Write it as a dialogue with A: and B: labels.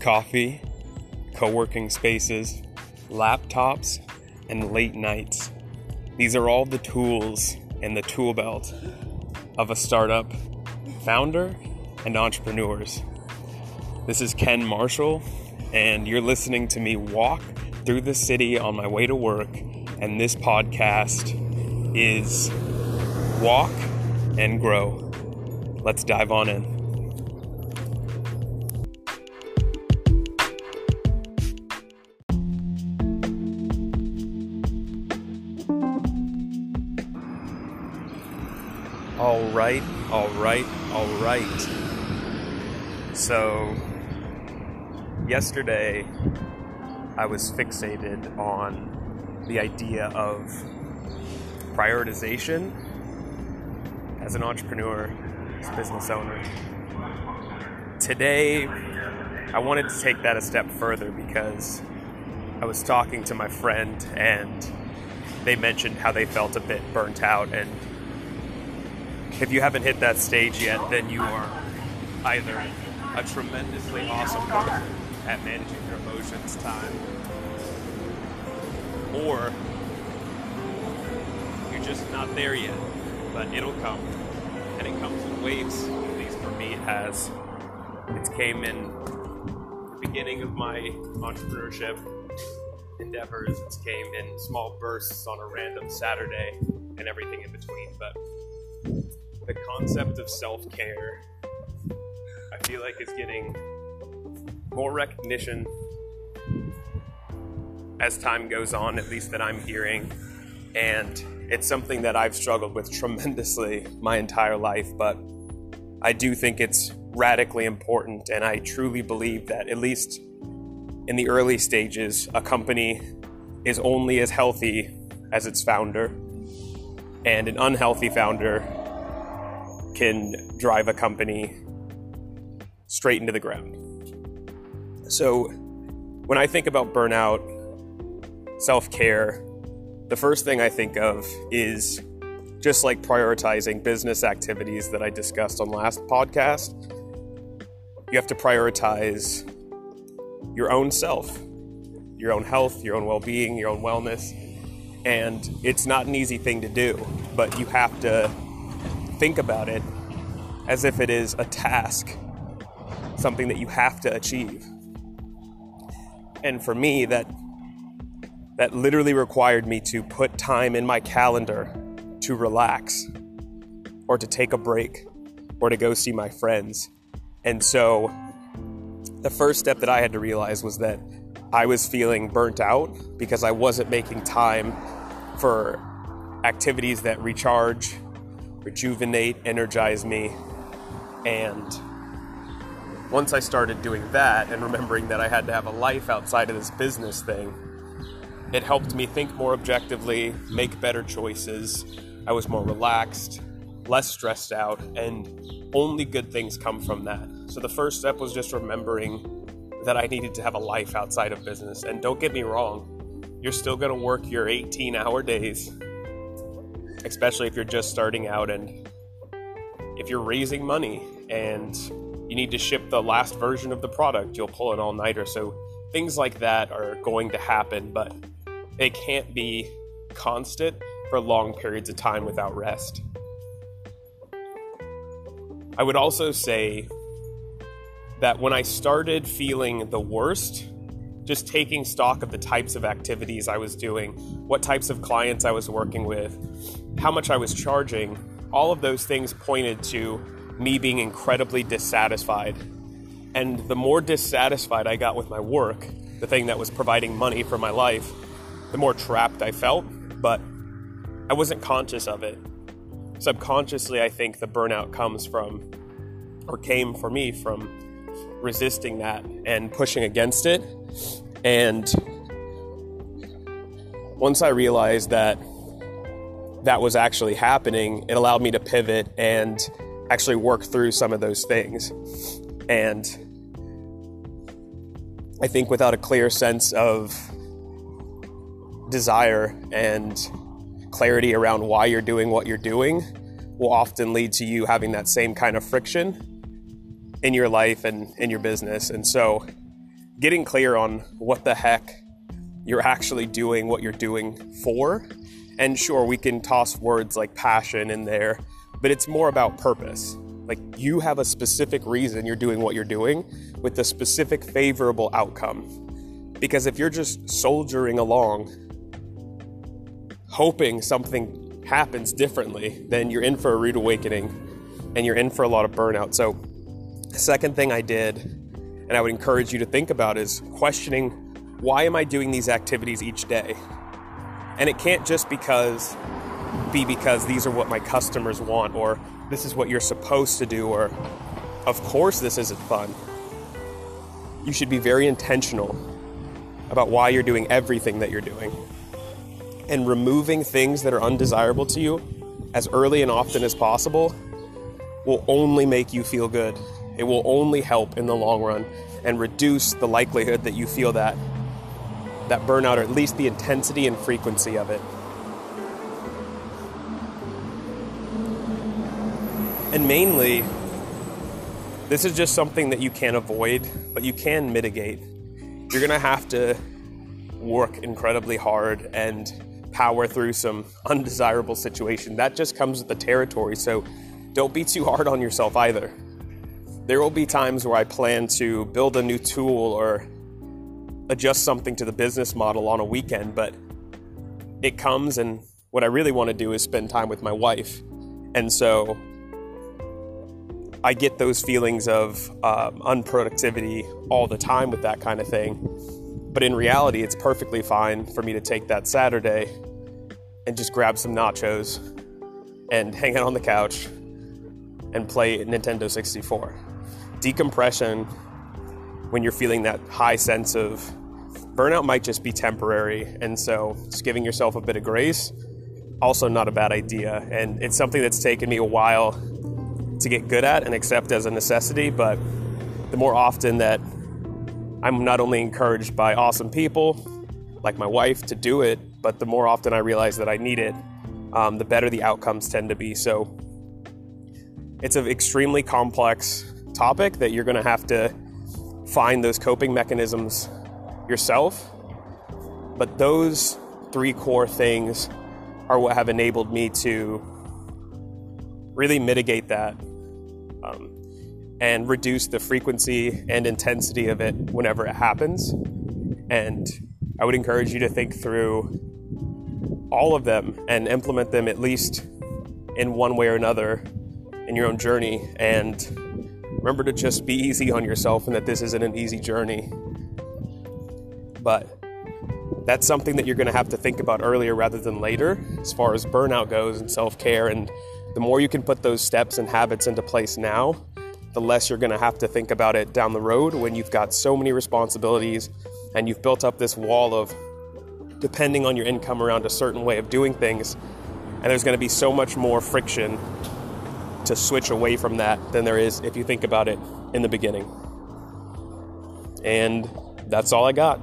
A: coffee, co working spaces, laptops, and late nights. These are all the tools in the tool belt of a startup founder and entrepreneurs. This is Ken Marshall, and you're listening to me walk through the city on my way to work. And this podcast is Walk and Grow. Let's dive on in. All right, all right, all right. So, yesterday I was fixated on the idea of prioritization as an entrepreneur, as a business owner. Today, I wanted to take that a step further because I was talking to my friend and they mentioned how they felt a bit burnt out and if you haven't hit that stage yet, then you are either a tremendously awesome person at managing your emotions time, or you're just not there yet. But it'll come, and it comes in waves. At least for me, it has. It came in the beginning of my entrepreneurship endeavors. It came in small bursts on a random Saturday, and everything in between. But the concept of self care, I feel like, is getting more recognition as time goes on, at least that I'm hearing. And it's something that I've struggled with tremendously my entire life, but I do think it's radically important. And I truly believe that, at least in the early stages, a company is only as healthy as its founder. And an unhealthy founder can drive a company straight into the ground. So, when I think about burnout, self care, the first thing I think of is just like prioritizing business activities that I discussed on last podcast. You have to prioritize your own self, your own health, your own well being, your own wellness. And it's not an easy thing to do, but you have to think about it as if it is a task, something that you have to achieve. And for me, that that literally required me to put time in my calendar to relax or to take a break or to go see my friends. And so the first step that I had to realize was that I was feeling burnt out because I wasn't making time for activities that recharge rejuvenate, energize me. And once I started doing that and remembering that I had to have a life outside of this business thing, it helped me think more objectively, make better choices. I was more relaxed, less stressed out, and only good things come from that. So the first step was just remembering that I needed to have a life outside of business. And don't get me wrong, you're still going to work your 18 hour days especially if you're just starting out and if you're raising money and you need to ship the last version of the product, you'll pull an all nighter. So things like that are going to happen, but they can't be constant for long periods of time without rest. I would also say that when I started feeling the worst, just taking stock of the types of activities I was doing, what types of clients I was working with, how much I was charging, all of those things pointed to me being incredibly dissatisfied. And the more dissatisfied I got with my work, the thing that was providing money for my life, the more trapped I felt, but I wasn't conscious of it. Subconsciously, I think the burnout comes from, or came for me from, resisting that and pushing against it. And once I realized that that was actually happening, it allowed me to pivot and actually work through some of those things. And I think without a clear sense of desire and clarity around why you're doing what you're doing will often lead to you having that same kind of friction in your life and in your business. And so getting clear on what the heck you're actually doing what you're doing for. And sure, we can toss words like passion in there, but it's more about purpose. Like you have a specific reason you're doing what you're doing with a specific favorable outcome. Because if you're just soldiering along, hoping something happens differently, then you're in for a rude awakening and you're in for a lot of burnout. So, second thing I did, and I would encourage you to think about, is questioning why am I doing these activities each day? And it can't just because be because these are what my customers want or this is what you're supposed to do or of course this isn't fun. You should be very intentional about why you're doing everything that you're doing. And removing things that are undesirable to you as early and often as possible will only make you feel good. It will only help in the long run and reduce the likelihood that you feel that that burnout or at least the intensity and frequency of it. And mainly, this is just something that you can't avoid, but you can mitigate. You're gonna have to work incredibly hard and power through some undesirable situation. That just comes with the territory, so don't be too hard on yourself either. There will be times where I plan to build a new tool or adjust something to the business model on a weekend, but it comes and what I really want to do is spend time with my wife. And so I get those feelings of um, unproductivity all the time with that kind of thing. But in reality, it's perfectly fine for me to take that Saturday and just grab some nachos and hang out on the couch and play Nintendo 64. Decompression, when you're feeling that high sense of burnout might just be temporary. And so just giving yourself a bit of grace, also not a bad idea. And it's something that's taken me a while to get good at and accept as a necessity. But the more often that I'm not only encouraged by awesome people like my wife to do it, but the more often I realize that I need it, um, the better the outcomes tend to be. So it's an extremely complex topic that you're going to have to find those coping mechanisms yourself. But those three core things are what have enabled me to really mitigate that um, and reduce the frequency and intensity of it whenever it happens. And I would encourage you to think through all of them and implement them at least in one way or another in your own journey. And remember to just be easy on yourself and that this isn't an easy journey. But that's something that you're going to have to think about earlier rather than later as far as burnout goes and self care. And the more you can put those steps and habits into place now, the less you're going to have to think about it down the road when you've got so many responsibilities and you've built up this wall of depending on your income around a certain way of doing things. And there's going to be so much more friction to switch away from that than there is if you think about it in the beginning. And that's all I got.